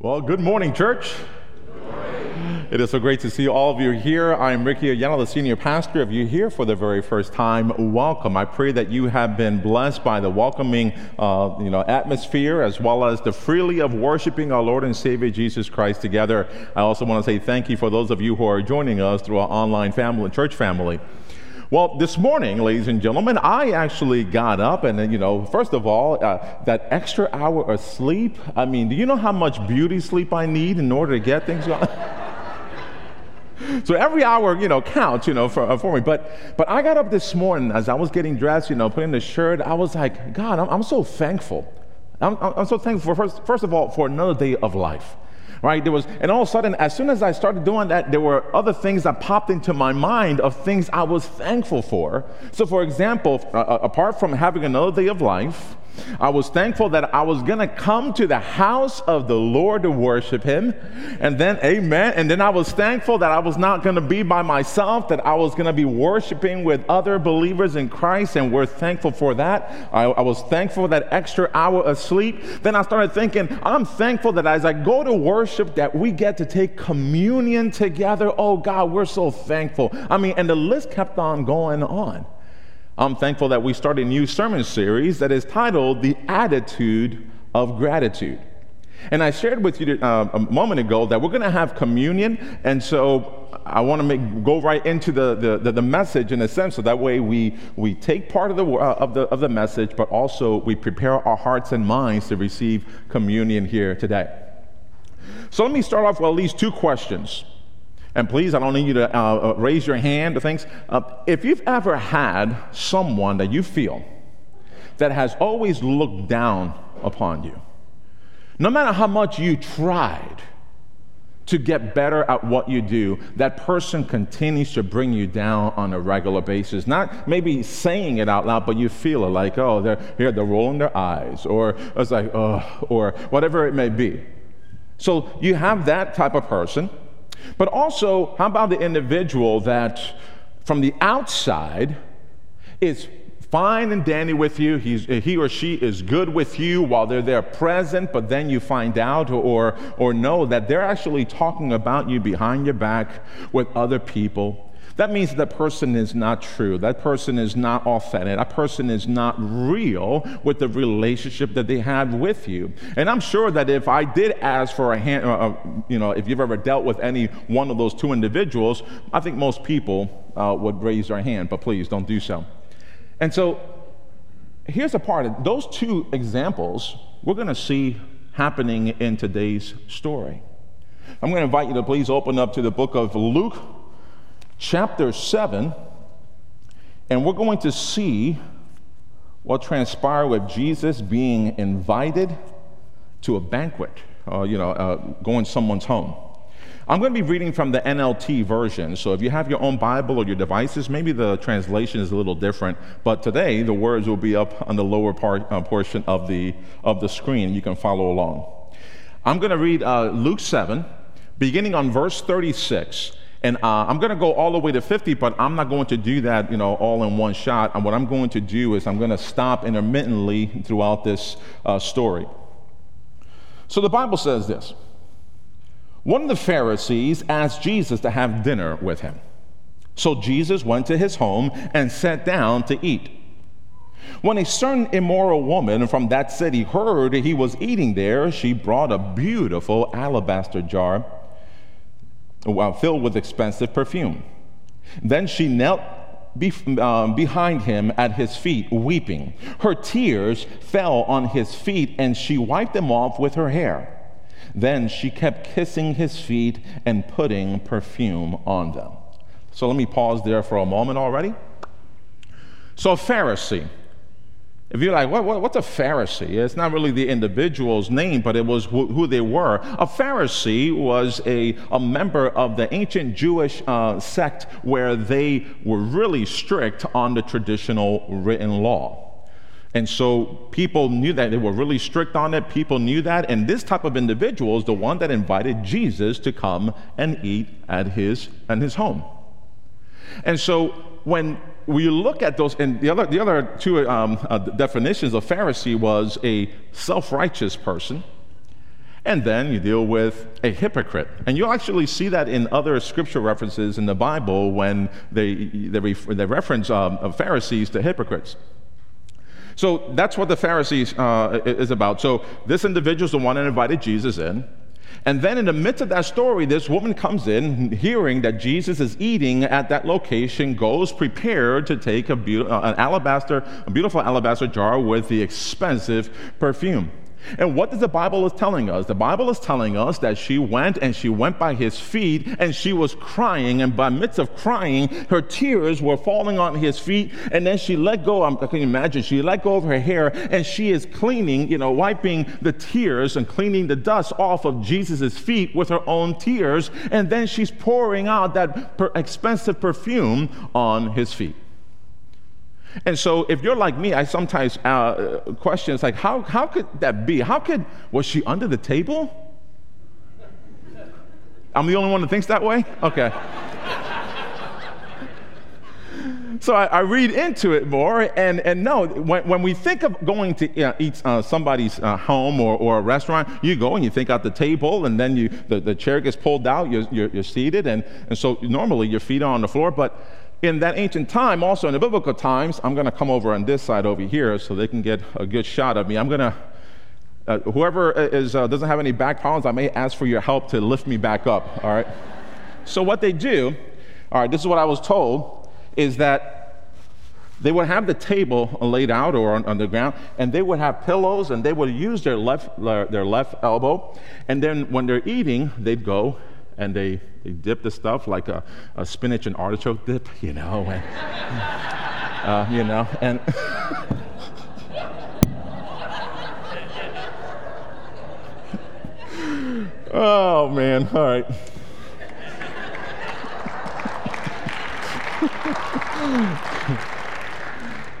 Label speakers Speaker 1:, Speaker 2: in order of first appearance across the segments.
Speaker 1: Well, good morning, church. It is so great to see all of you here. I'm Ricky Ayala, the senior pastor. If you're here for the very first time, welcome. I pray that you have been blessed by the welcoming, uh, you know, atmosphere as well as the freely of worshiping our Lord and Savior Jesus Christ together. I also want to say thank you for those of you who are joining us through our online family, church family. Well, this morning, ladies and gentlemen, I actually got up and, you know, first of all, uh, that extra hour of sleep. I mean, do you know how much beauty sleep I need in order to get things going? so every hour, you know, counts, you know, for, uh, for me. But, but I got up this morning as I was getting dressed, you know, putting the shirt. I was like, God, I'm, I'm so thankful. I'm, I'm so thankful, for, first, first of all, for another day of life right? There was, and all of a sudden, as soon as I started doing that, there were other things that popped into my mind of things I was thankful for. So, for example, uh, uh apart from having another day of life, I was thankful that I was going to come to the house of the Lord to worship Him. And then, amen. And then I was thankful that I was not going to be by myself, that I was going to be worshiping with other believers in Christ. And we're thankful for that. I, I was thankful for that extra hour of sleep. Then I started thinking, I'm thankful that as I go to worship, that we get to take communion together. Oh, God, we're so thankful. I mean, and the list kept on going on. I'm thankful that we started a new sermon series that is titled The Attitude of Gratitude. And I shared with you uh, a moment ago that we're going to have communion, and so I want to make, go right into the, the, the, the, message in a sense, so that way we, we take part of the, uh, of, the, of the message, but also we prepare our hearts and minds to receive communion here today. So let me start off with at least two questions. And please, I don't need you to uh, uh, raise your hand to things. Uh, if you've ever had someone that you feel that has always looked down upon you, no matter how much you tried to get better at what you do, that person continues to bring you down on a regular basis. Not maybe saying it out loud, but you feel it like, oh, they're here, they're rolling their eyes, or it's like, oh, or whatever it may be. So you have that type of person. But also, how about the individual that from the outside is fine and dandy with you, He's, he or she is good with you while they're there present, but then you find out or, or know that they're actually talking about you behind your back with other people that means that person is not true. That person is not authentic. That person is not real with the relationship that they have with you. And I'm sure that if I did ask for a hand, uh, uh, you know, if you've ever dealt with any one of those two individuals, I think most people uh, would raise their hand, but please don't do so. And so here's a part of those two examples we're going to see happening in today's story. I'm going to invite you to please open up to the book of Luke chapter 7, and we're going to see what transpired with Jesus being invited to a banquet, uh, you know, uh, going someone's home. I'm going to be reading from the NLT version, so if you have your own Bible or your devices, maybe the translation is a little different. But today, the words will be up on the lower part, uh, portion of the, of the screen. You can follow along. I'm going to read uh, Luke 7, beginning on verse 36. And uh, I'm going to go all the way to 50, but I'm not going to do that, you know, all in one shot. And what I'm going to do is I'm going to stop intermittently throughout this uh, story. So the Bible says this One of the Pharisees asked Jesus to have dinner with him. So Jesus went to his home and sat down to eat. When a certain immoral woman from that city heard he was eating there, she brought a beautiful alabaster jar filled with expensive perfume. Then she knelt um, behind him at his feet, weeping. Her tears fell on his feet, and she wiped them off with her hair. Then she kept kissing his feet and putting perfume on them. So let me pause there for a moment already. So, Pharisee if you're like, what, what, what's a Pharisee? It's not really the individual's name, but it was who, who they were. A Pharisee was a, a member of the ancient Jewish uh, sect where they were really strict on the traditional written law. And so people knew that they were really strict on it. People knew that. And this type of individual is the one that invited Jesus to come and eat at his, at his home. And so when we look at those, and the other, the other two um, uh, definitions of Pharisee was a self righteous person And then you deal with a hypocrite. And you'll actually see that in other scripture references in the Bible when they, they, refer, they reference um, Pharisees to hypocrites. So that's what the Pharisees uh, is about. So this individual is the one that invited Jesus in. And then in the midst of that story, this woman comes in, hearing that Jesus is eating at that location, goes prepared to take a be- uh, an alabaster, a beautiful alabaster jar with the expensive perfume. And what does the Bible is telling us? The Bible is telling us that she went and she went by his feet and she was crying, and by midst of crying, her tears were falling on his feet, and then she let go. I can imagine she let go of her hair and she is cleaning, you know, wiping the tears and cleaning the dust off of Jesus' feet with her own tears, and then she's pouring out that per- expensive perfume on his feet. And so, if you're like me, I sometimes uh, question, it's like, how, how could that be? How could, was she under the table? I'm the only one that thinks that way? Okay. so I, I, read into it more, and, and no, when, when we think of going to uh, eat uh, somebody's uh, home or, or a restaurant, you go and you think out the table, and then you, the, the chair gets pulled out, you're, you're, you're seated, and, and so normally your feet are on the floor, but in that ancient time, also in the biblical times, I'm going to come over on this side over here so they can get a good shot of me. I'm going to, uh, whoever is, uh, doesn't have any back problems, I may ask for your help to lift me back up, all right? so, what they do, all right, this is what I was told, is that they would have the table laid out or on, on, the ground, and they would have pillows, and they would use their left, their left elbow, and then when they're eating, they'd go and they, they dip the stuff like a, a spinach and artichoke dip, you know, and, uh, you know, and oh man, all right.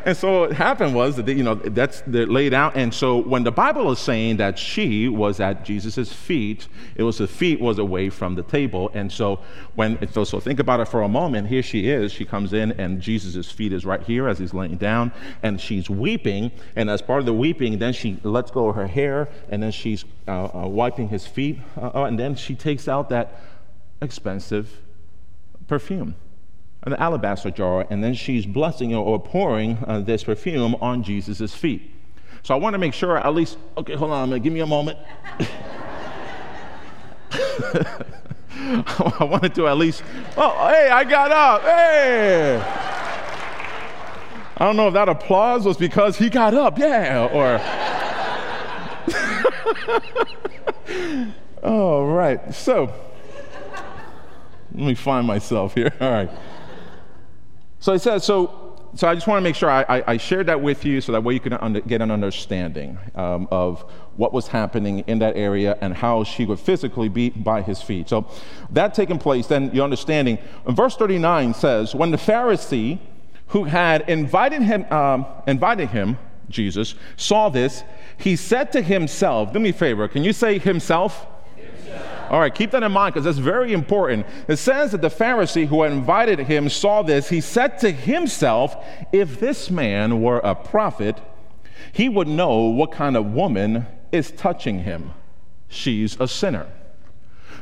Speaker 1: And so what happened was that, you know, that's laid out. And so when the Bible is saying that she was at Jesus' feet, it was the feet was away from the table. And so when, so, so think about it for a moment. Here she is. She comes in and Jesus' feet is right here as he's laying down and she's weeping. And as part of the weeping, then she lets go of her hair and then she's uh, uh, wiping his feet. Uh, and then she takes out that expensive perfume an alabaster jar, and then she's blessing or pouring uh, this perfume on Jesus' feet. So I want to make sure, at least, okay, hold on, give me a moment. I wanted to at least, oh, hey, I got up, hey. I don't know if that applause was because he got up, yeah, or. All right, so let me find myself here. All right. So it says, so, so I just want to make sure I, I, I shared that with you so that way you can under, get an understanding um, of what was happening in that area and how she would physically be by his feet. So that taking place, then your understanding. verse 39 says, when the Pharisee who had invited him, um, invited him, Jesus, saw this, he said to himself, do me a favor, can you say himself? All right, keep that in mind because that's very important. It says that the Pharisee who had invited him saw this. He said to himself, If this man were a prophet, he would know what kind of woman is touching him. She's a sinner.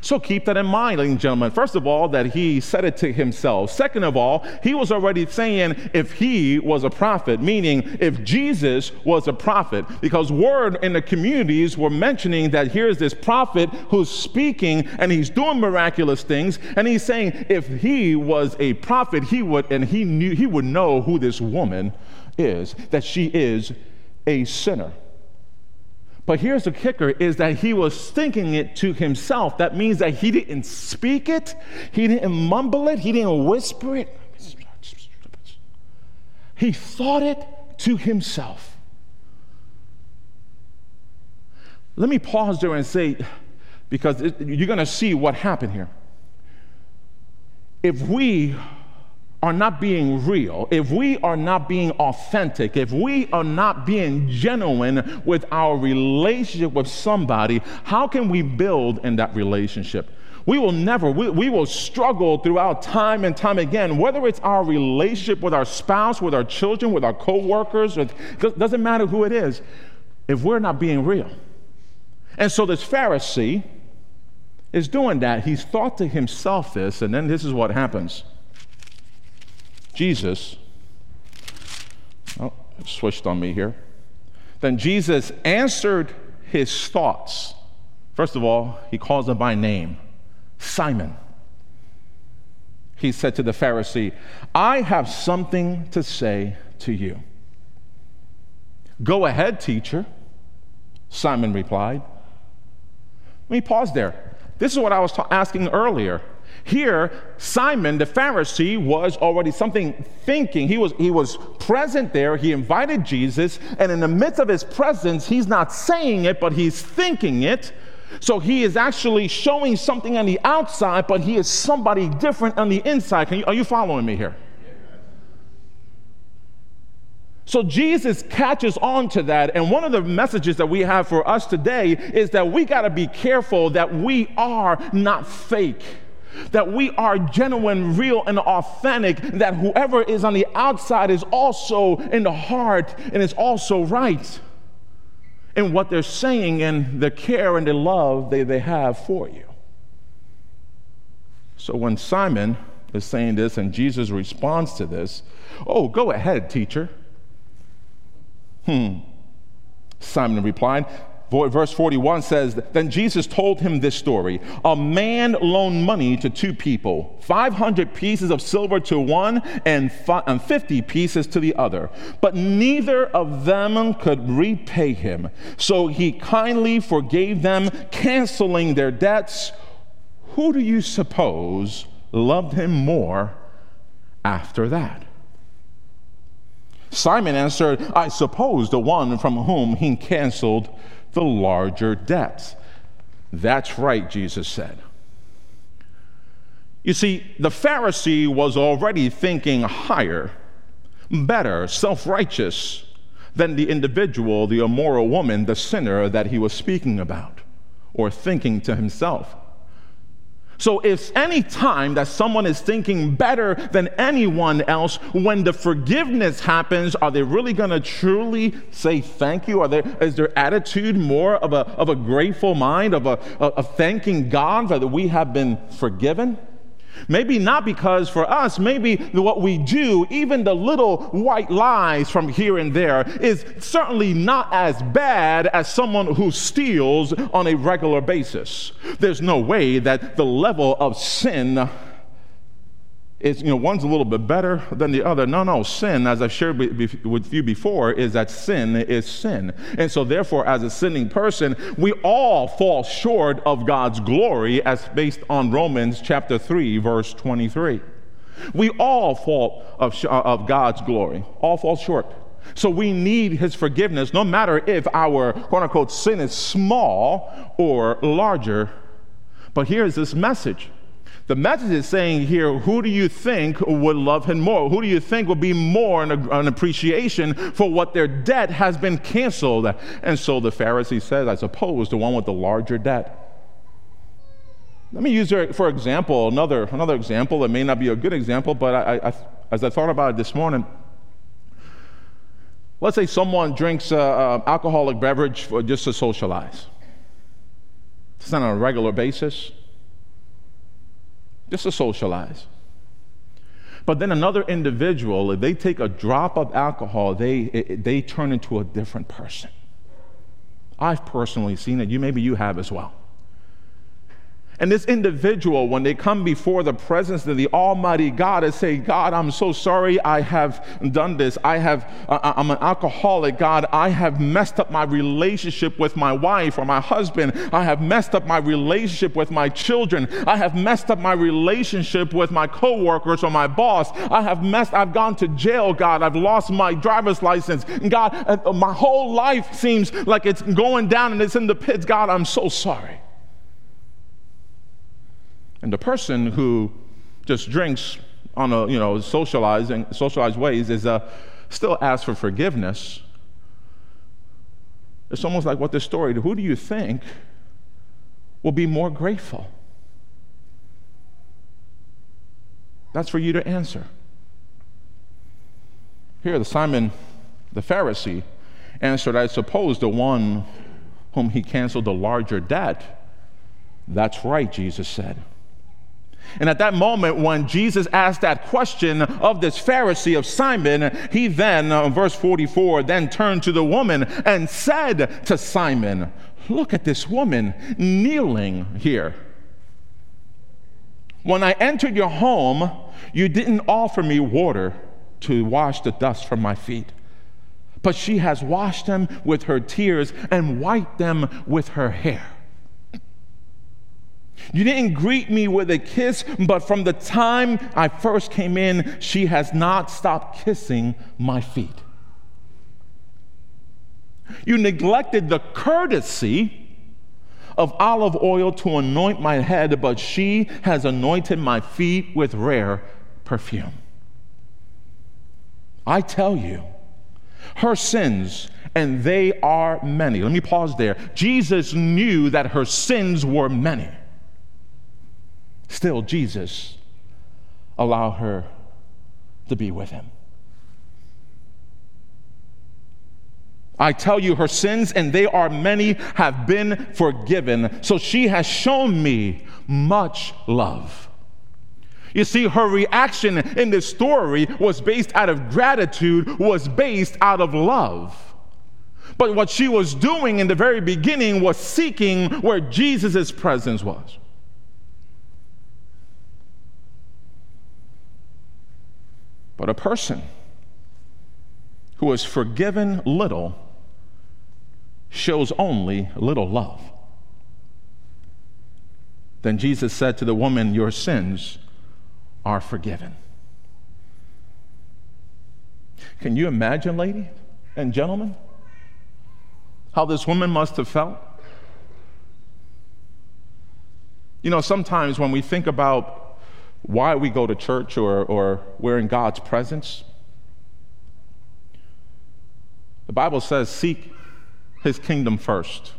Speaker 1: So keep that in mind, ladies and gentlemen. First of all, that he said it to himself. Second of all, he was already saying if he was a prophet, meaning if Jesus was a prophet, because word in the communities were mentioning that here's this prophet who's speaking and he's doing miraculous things, and he's saying if he was a prophet, he would and he knew he would know who this woman is, that she is a sinner. But here's the kicker is that he was thinking it to himself. That means that he didn't speak it, he didn't mumble it, he didn't whisper it. He thought it to himself. Let me pause there and say, because it, you're going to see what happened here. If we are not being real, if we are not being authentic, if we are not being genuine with our relationship with somebody, how can we build in that relationship? We will never, we, we will struggle throughout time and time again, whether it's our relationship with our spouse, with our children, with our coworkers, it doesn't matter who it is, if we're not being real. And so this Pharisee is doing that. He's thought to himself this, and then this is what happens. Jesus, oh, switched on me here. Then Jesus answered his thoughts. First of all, he calls him by name Simon. He said to the Pharisee, I have something to say to you. Go ahead, teacher, Simon replied. Let me pause there. This is what I was ta- asking earlier. Here, Simon the Pharisee was already something thinking. He was, he was present there. He invited Jesus, and in the midst of his presence, he's not saying it, but he's thinking it. So he is actually showing something on the outside, but he is somebody different on the inside. You, are you following me here? So Jesus catches on to that. And one of the messages that we have for us today is that we got to be careful that we are not fake. That we are genuine, real, and authentic. That whoever is on the outside is also in the heart and is also right in what they're saying and the care and the love they, they have for you. So when Simon is saying this and Jesus responds to this, oh, go ahead, teacher. Hmm. Simon replied, Verse 41 says, Then Jesus told him this story. A man loaned money to two people, 500 pieces of silver to one and 50 pieces to the other. But neither of them could repay him. So he kindly forgave them, canceling their debts. Who do you suppose loved him more after that? Simon answered, I suppose the one from whom he canceled the larger debts. That's right, Jesus said. You see, the Pharisee was already thinking higher, better, self righteous than the individual, the immoral woman, the sinner that he was speaking about, or thinking to himself. So, if any time that someone is thinking better than anyone else, when the forgiveness happens, are they really going to truly say thank you? Are there, is their attitude more of a, of a grateful mind, of, a, of thanking God that we have been forgiven? Maybe not because for us, maybe what we do, even the little white lies from here and there, is certainly not as bad as someone who steals on a regular basis. There's no way that the level of sin is, you know, one's a little bit better than the other. No, no, sin, as I've shared with you before, is that sin is sin. And so, therefore, as a sinning person, we all fall short of God's glory, as based on Romans chapter 3, verse 23. We all fall of, uh, of God's glory, all fall short. So we need his forgiveness, no matter if our quote unquote sin is small or larger. But here's this message the message is saying here, who do you think would love him more? Who do you think would be more an, an appreciation for what their debt has been canceled? And so the Pharisee says, I suppose, the one with the larger debt. Let me use, for example, another, another example. It may not be a good example, but I, I, as I thought about it this morning, let's say someone drinks an alcoholic beverage for, just to socialize. It's not on a regular basis just to socialize. But then another individual, if they take a drop of alcohol, they, they turn into a different person. I've personally seen it. You maybe you have as well. And this individual, when they come before the presence of the Almighty God and say, God, I'm so sorry I have done this. I have, uh, I'm an alcoholic. God, I have messed up my relationship with my wife or my husband. I have messed up my relationship with my children. I have messed up my relationship with my coworkers or my boss. I have messed, I've gone to jail, God. I've lost my driver's license. God, uh, my whole life seems like it's going down and it's in the pits. God, I'm so sorry. And the person who just drinks on a, you know, socializing, socialized ways is uh, still asked for forgiveness. It's almost like what this story, who do you think will be more grateful? That's for you to answer. Here, the Simon the Pharisee answered, I suppose the one whom he canceled the larger debt. That's right, Jesus said. And at that moment, when Jesus asked that question of this Pharisee of Simon, he then, uh, verse 44, then turned to the woman and said to Simon, Look at this woman kneeling here. When I entered your home, you didn't offer me water to wash the dust from my feet, but she has washed them with her tears and wiped them with her hair. You didn't greet me with a kiss, but from the time I first came in, she has not stopped kissing my feet. You neglected the courtesy of olive oil to anoint my head, but she has anointed my feet with rare perfume. I tell you, her sins, and they are many. Let me pause there. Jesus knew that her sins were many. Still, Jesus allow her to be with him. I tell you, her sins, and they are many, have been forgiven. So she has shown me much love. You see, her reaction in this story was based out of gratitude, was based out of love. But what she was doing in the very beginning was seeking where Jesus' presence was. But a person who is forgiven little shows only little love. Then Jesus said to the woman, Your sins are forgiven. Can you imagine, lady and gentlemen, how this woman must have felt? You know, sometimes when we think about why we go to church or, or we're in God's presence. The Bible says, seek his kingdom first.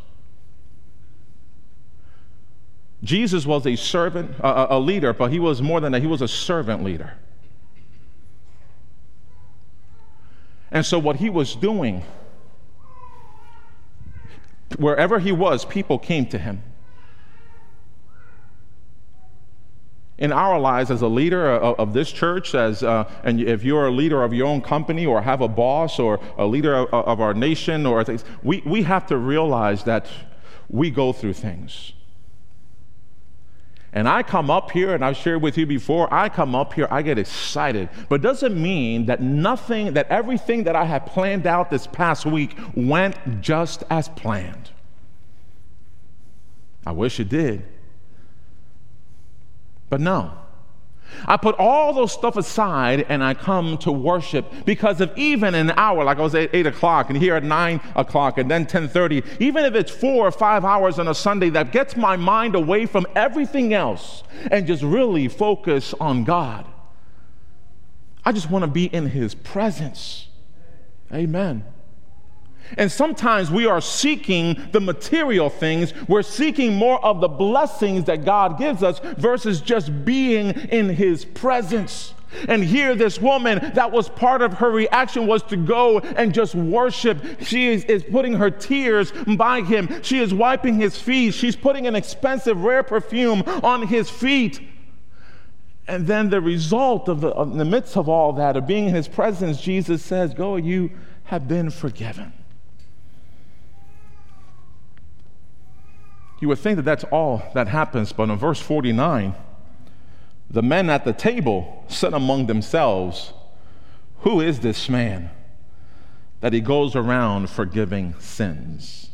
Speaker 1: Jesus was a servant, a, a leader, but he was more than that, he was a servant leader. And so, what he was doing, wherever he was, people came to him. In our lives as a leader of, this church, as, uh, and if you're a leader of your own company or have a boss or a leader of, of our nation or things, we, we have to realize that we go through things. And I come up here, and I've shared with you before, I come up here, I get excited. But doesn't mean that nothing, that everything that I had planned out this past week went just as planned. I wish it did. But no. I put all those stuff aside and I come to worship because of even an hour, like I was at eight o'clock and here at nine o'clock and then 1030, even if it's four or five hours on a Sunday, that gets my mind away from everything else and just really focus on God. I just want to be in His presence. Amen. And sometimes we are seeking the material things. We're seeking more of the blessings that God gives us versus just being in His presence. And here, this woman, that was part of her reaction, was to go and just worship. She is, is, putting her tears by him. She is wiping his feet. She's putting an expensive, rare perfume on his feet. And then the result of the, of the midst of all that, of being in his presence, Jesus says, Go, you have been forgiven. You would think that that's all that happens, but in verse 49, the men at the table said among themselves, Who is this man that he goes around forgiving sins?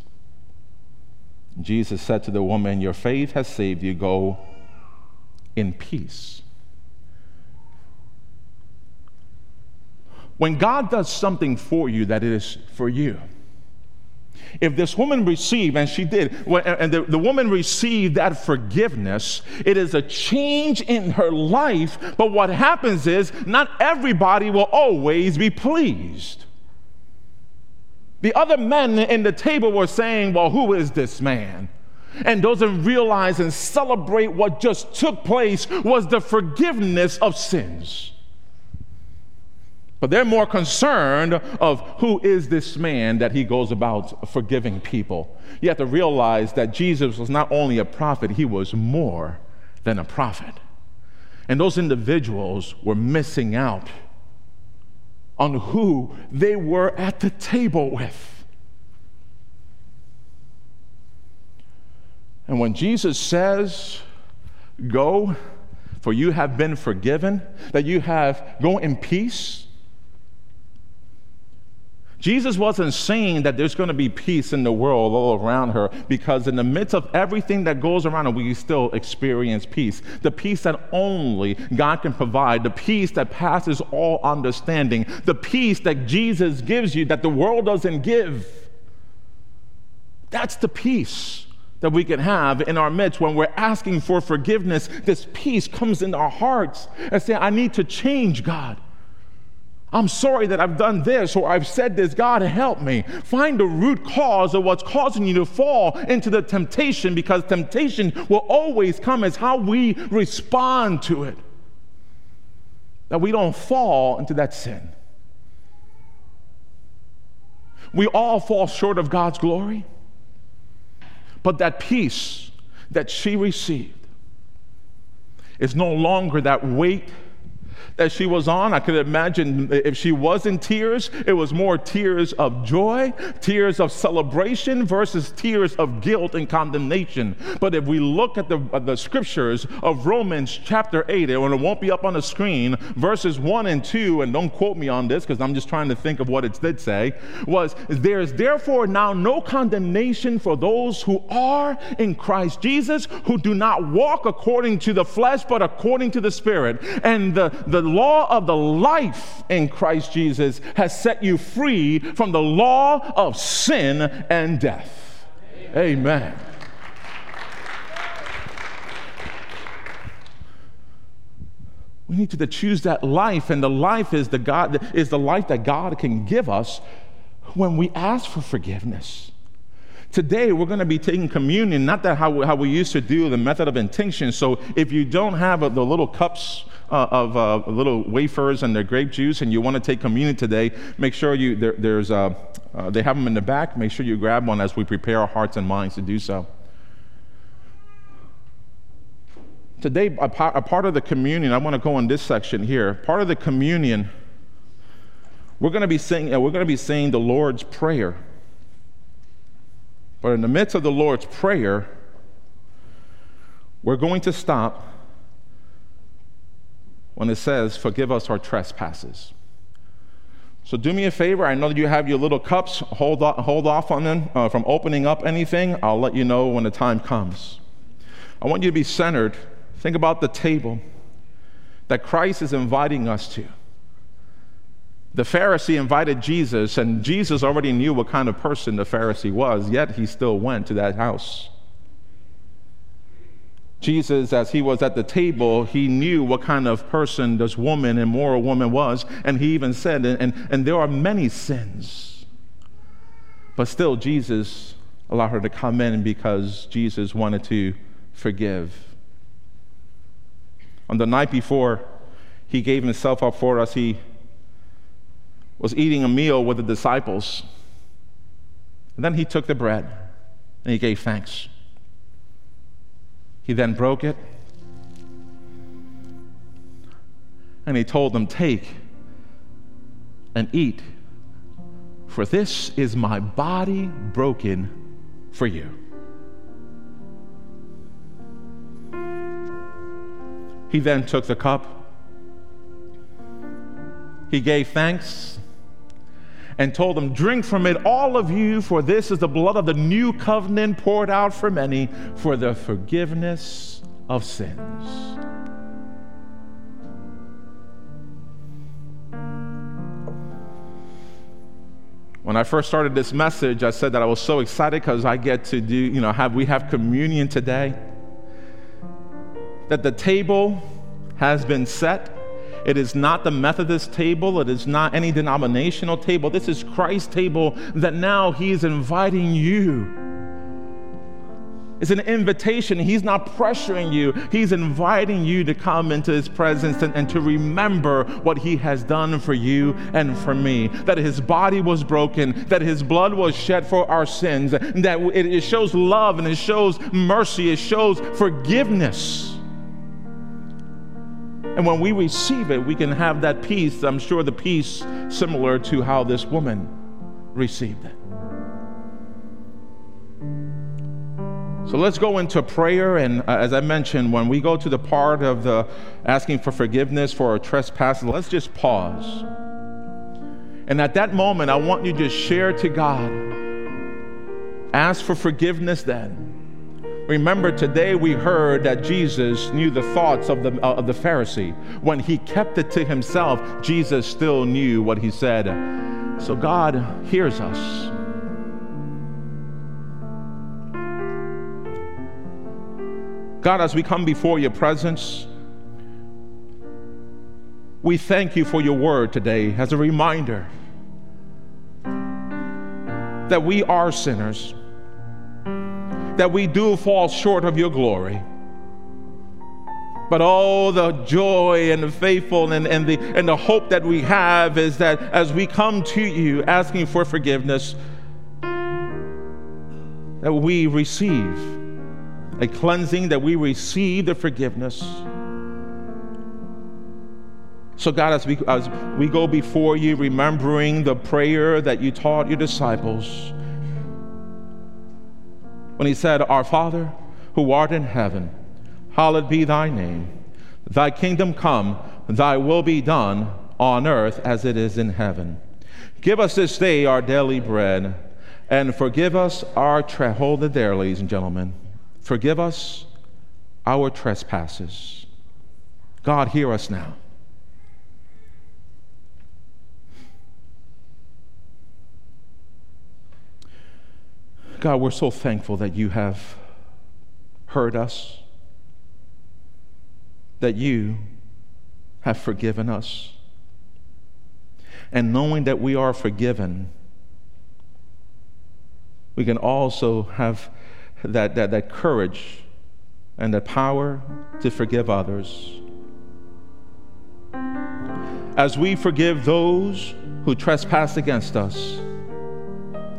Speaker 1: Jesus said to the woman, Your faith has saved you. Go in peace. When God does something for you that is for you, if this woman received, and she did, and the, the woman received that forgiveness, it is a change in her life. But what happens is, not everybody will always be pleased. The other men in the table were saying, Well, who is this man? And doesn't realize and celebrate what just took place was the forgiveness of sins. But they're more concerned of who is this man that he goes about forgiving people. You have to realize that Jesus was not only a prophet, he was more than a prophet. And those individuals were missing out on who they were at the table with. And when Jesus says, Go, for you have been forgiven, that you have, go in peace, Jesus wasn't saying that there's going to be peace in the world all around her because, in the midst of everything that goes around her, we still experience peace. The peace that only God can provide, the peace that passes all understanding, the peace that Jesus gives you that the world doesn't give. That's the peace that we can have in our midst when we're asking for forgiveness. This peace comes in our hearts and say, I need to change, God. I'm sorry that I've done this or I've said this. God, help me. Find the root cause of what's causing you to fall into the temptation because temptation will always come as how we respond to it. That we don't fall into that sin. We all fall short of God's glory, but that peace that she received is no longer that weight that she was on. I could imagine if she was in tears, it was more tears of joy, tears of celebration versus tears of guilt and condemnation. But if we look at the, the scriptures of Romans chapter 8, and it won't be up on the screen, verses 1 and 2, and don't quote me on this because I'm just trying to think of what it did say, was there is therefore now no condemnation for those who are in Christ Jesus, who do not walk according to the flesh, but according to the Spirit. And the, the law of the life in Christ Jesus has set you free from the law of sin and death. Amen. Amen. We need to choose that life, and the life is the God is the life that God can give us when we ask for forgiveness. Today, we're going to be taking communion, not that how, how we used to do the method of intinction. So, if you don't have the little cups uh, of uh, little wafers and their grape juice and you want to take communion today, make sure you, there, there's, uh, uh, they have them in the back. Make sure you grab one as we prepare our hearts and minds to do so. Today, a part, a part of the communion, I want to go in this section here. Part of the communion, we're going to be saying, uh, we're going to be saying the Lord's Prayer. But in the midst of the Lord's Prayer, we're going to stop when it says, Forgive us our trespasses. So do me a favor. I know that you have your little cups. Hold, off, hold off on them uh, from opening up anything. I'll let you know when the time comes. I want you to be centered. Think about the table that Christ is inviting us to. The Pharisee invited Jesus, and Jesus already knew what kind of person the Pharisee was, yet he still went to that house. Jesus, as he was at the table, he knew what kind of person this woman, immoral woman, was. And he even said, and, and there are many sins. But still, Jesus allowed her to come in because Jesus wanted to forgive. On the night before he gave himself up for us, he was eating a meal with the disciples. And then he took the bread and he gave thanks. He then broke it and he told them, Take and eat, for this is my body broken for you. He then took the cup. He gave thanks and told them, Drink from it, all of you, for this is the blood of the new covenant poured out for many for the forgiveness of sins. When I first started this message, I said that I was so excited because I get to do, you know, have we have communion today. That the table has been set it is not the Methodist table. It is not any denominational table. This is Christ's table that now He is inviting you It's an invitation. He's not pressuring you, He's inviting you to come into His presence and, and, to remember what He has done for you and for me. That His body was broken, that His blood was shed for our sins, that it, it shows love and it shows mercy, it shows forgiveness. And when we receive it, we can have that peace. I'm sure the peace similar to how this woman received it. So let's go into prayer. And uh, as I mentioned, when we go to the part of the asking for forgiveness for our trespasses, let's just pause. And at that moment, I want you to share to God. Ask for forgiveness then. Remember, today we heard that Jesus knew the thoughts of the, uh, of the Pharisee. When he kept it to himself, Jesus still knew what he said. So God hears us. God, as we come before your presence, we thank you for your word today as a reminder that we are sinners, that we do fall short of your glory. But oh, the joy and the faithful and, and, the, and the hope that we have is that as we come to you asking for forgiveness, that we receive a cleansing, that we receive the forgiveness. So, God, as we, as we go before you, remembering the prayer that you taught your disciples, when he said, Our Father, who art in heaven, hallowed be thy name. Thy kingdom come, thy will be done on earth as it is in heaven. Give us this day our daily bread, and forgive us our tre- hold it there, ladies and gentlemen. Forgive us our trespasses. God, hear us now. God, we're so thankful that you have heard us, that you have forgiven us. And knowing that we are forgiven, we can also have that, that, that courage and that power to forgive others. As we forgive those who trespass against us,